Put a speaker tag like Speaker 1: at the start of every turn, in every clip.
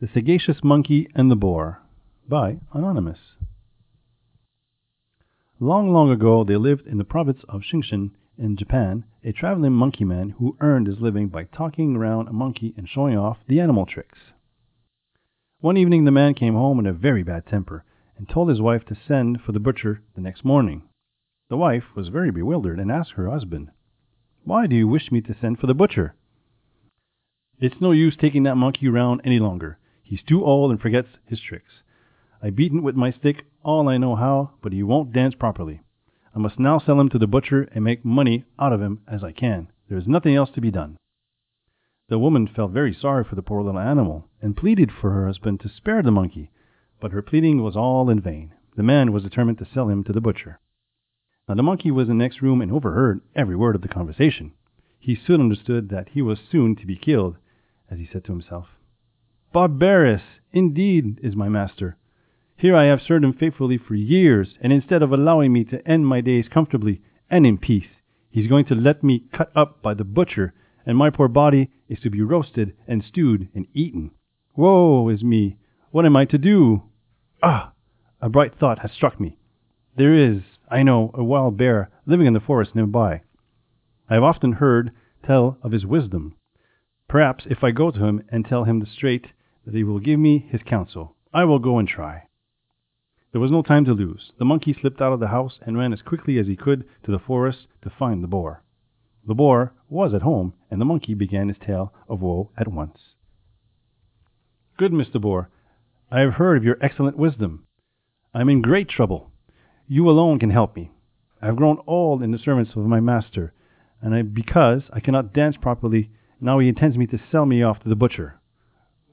Speaker 1: The Sagacious Monkey and the Boar by Anonymous. Long, long ago there lived in the province of Shinshin in Japan a traveling monkey man who earned his living by talking around a monkey and showing off the animal tricks. One evening the man came home in a very bad temper and told his wife to send for the butcher the next morning. The wife was very bewildered and asked her husband, "Why do you wish me to send for the butcher?" "It's no use taking that monkey around any longer. He's too old and forgets his tricks. I beat him with my stick all I know how, but he won't dance properly. I must now sell him to the butcher and make money out of him as I can. There is nothing else to be done." The woman felt very sorry for the poor little animal, and pleaded for her husband to spare the monkey, but her pleading was all in vain. The man was determined to sell him to the butcher. Now the monkey was in the next room and overheard every word of the conversation. He soon understood that he was soon to be killed, as he said to himself. Barbarous, indeed, is my master. Here I have served him faithfully for years, and instead of allowing me to end my days comfortably and in peace, he's going to let me cut up by the butcher, and my poor body is to be roasted and stewed and eaten. Woe is me! What am I to do? Ah! A bright thought has struck me. There is, I know, a wild bear living in the forest near by. I have often heard tell of his wisdom. Perhaps if I go to him and tell him the straight that he will give me his counsel. I will go and try." There was no time to lose. The monkey slipped out of the house and ran as quickly as he could to the forest to find the boar. The boar was at home, and the monkey began his tale of woe at once. "Good Mr. Boar, I have heard of your excellent wisdom. I am in great trouble. You alone can help me. I have grown old in the service of my master, and because I cannot dance properly, now he intends me to sell me off to the butcher.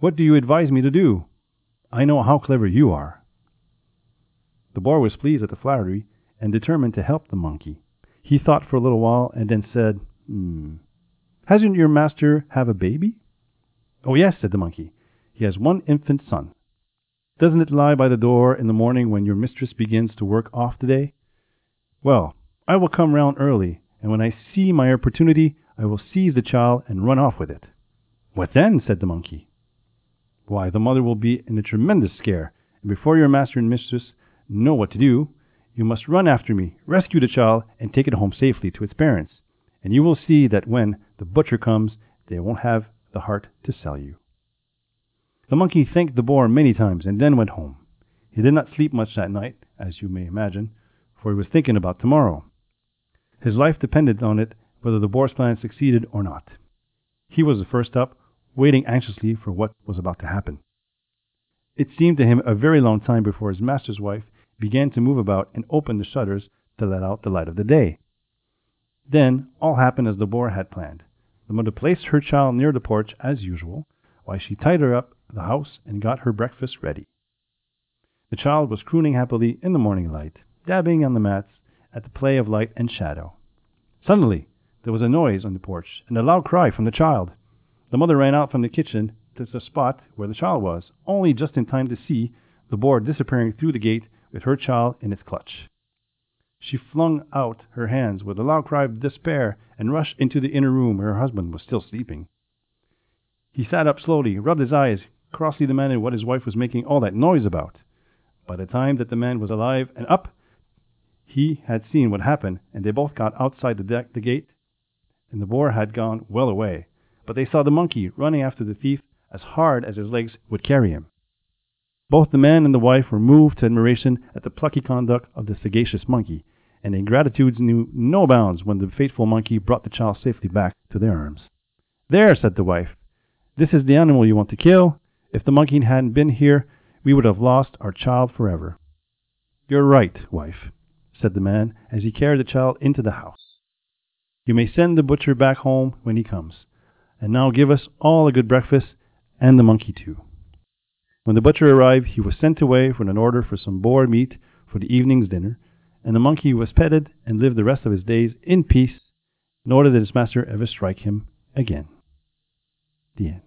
Speaker 1: What do you advise me to do? I know how clever you are." The boar was pleased at the flattery, and determined to help the monkey. He thought for a little while, and then said, "Hmm. Hasn't your master have a baby?" "Oh, yes," said the monkey. "He has one infant son." "Doesn't it lie by the door in the morning when your mistress begins to work off the day? Well, I will come round early, and when I see my opportunity I will seize the child and run off with it." "What then?" said the monkey. Why, the mother will be in a tremendous scare, and before your master and mistress know what to do, you must run after me, rescue the child, and take it home safely to its parents, and you will see that when the butcher comes they won't have the heart to sell you." The monkey thanked the boar many times and then went home. He did not sleep much that night, as you may imagine, for he was thinking about tomorrow. His life depended on it whether the boar's plan succeeded or not. He was the first up waiting anxiously for what was about to happen. It seemed to him a very long time before his master's wife began to move about and open the shutters to let out the light of the day. Then all happened as the boar had planned. The mother placed her child near the porch as usual, while she tidied up the house and got her breakfast ready. The child was crooning happily in the morning light, dabbing on the mats at the play of light and shadow. Suddenly there was a noise on the porch and a loud cry from the child. The mother ran out from the kitchen to the spot where the child was, only just in time to see the boar disappearing through the gate with her child in its clutch. She flung out her hands with a loud cry of despair and rushed into the inner room where her husband was still sleeping. He sat up slowly, rubbed his eyes, crossly demanded what his wife was making all that noise about. By the time that the man was alive and up, he had seen what happened, and they both got outside the, the gate, and the boar had gone well away but they saw the monkey running after the thief as hard as his legs would carry him. Both the man and the wife were moved to admiration at the plucky conduct of the sagacious monkey, and their gratitude knew no bounds when the faithful monkey brought the child safely back to their arms. There, said the wife, this is the animal you want to kill. If the monkey hadn't been here, we would have lost our child forever. You're right, wife, said the man as he carried the child into the house. You may send the butcher back home when he comes. And now give us all a good breakfast, and the monkey too." When the butcher arrived, he was sent away with an order for some boar meat for the evening's dinner, and the monkey was petted and lived the rest of his days in peace, nor did his master ever strike him again. The end.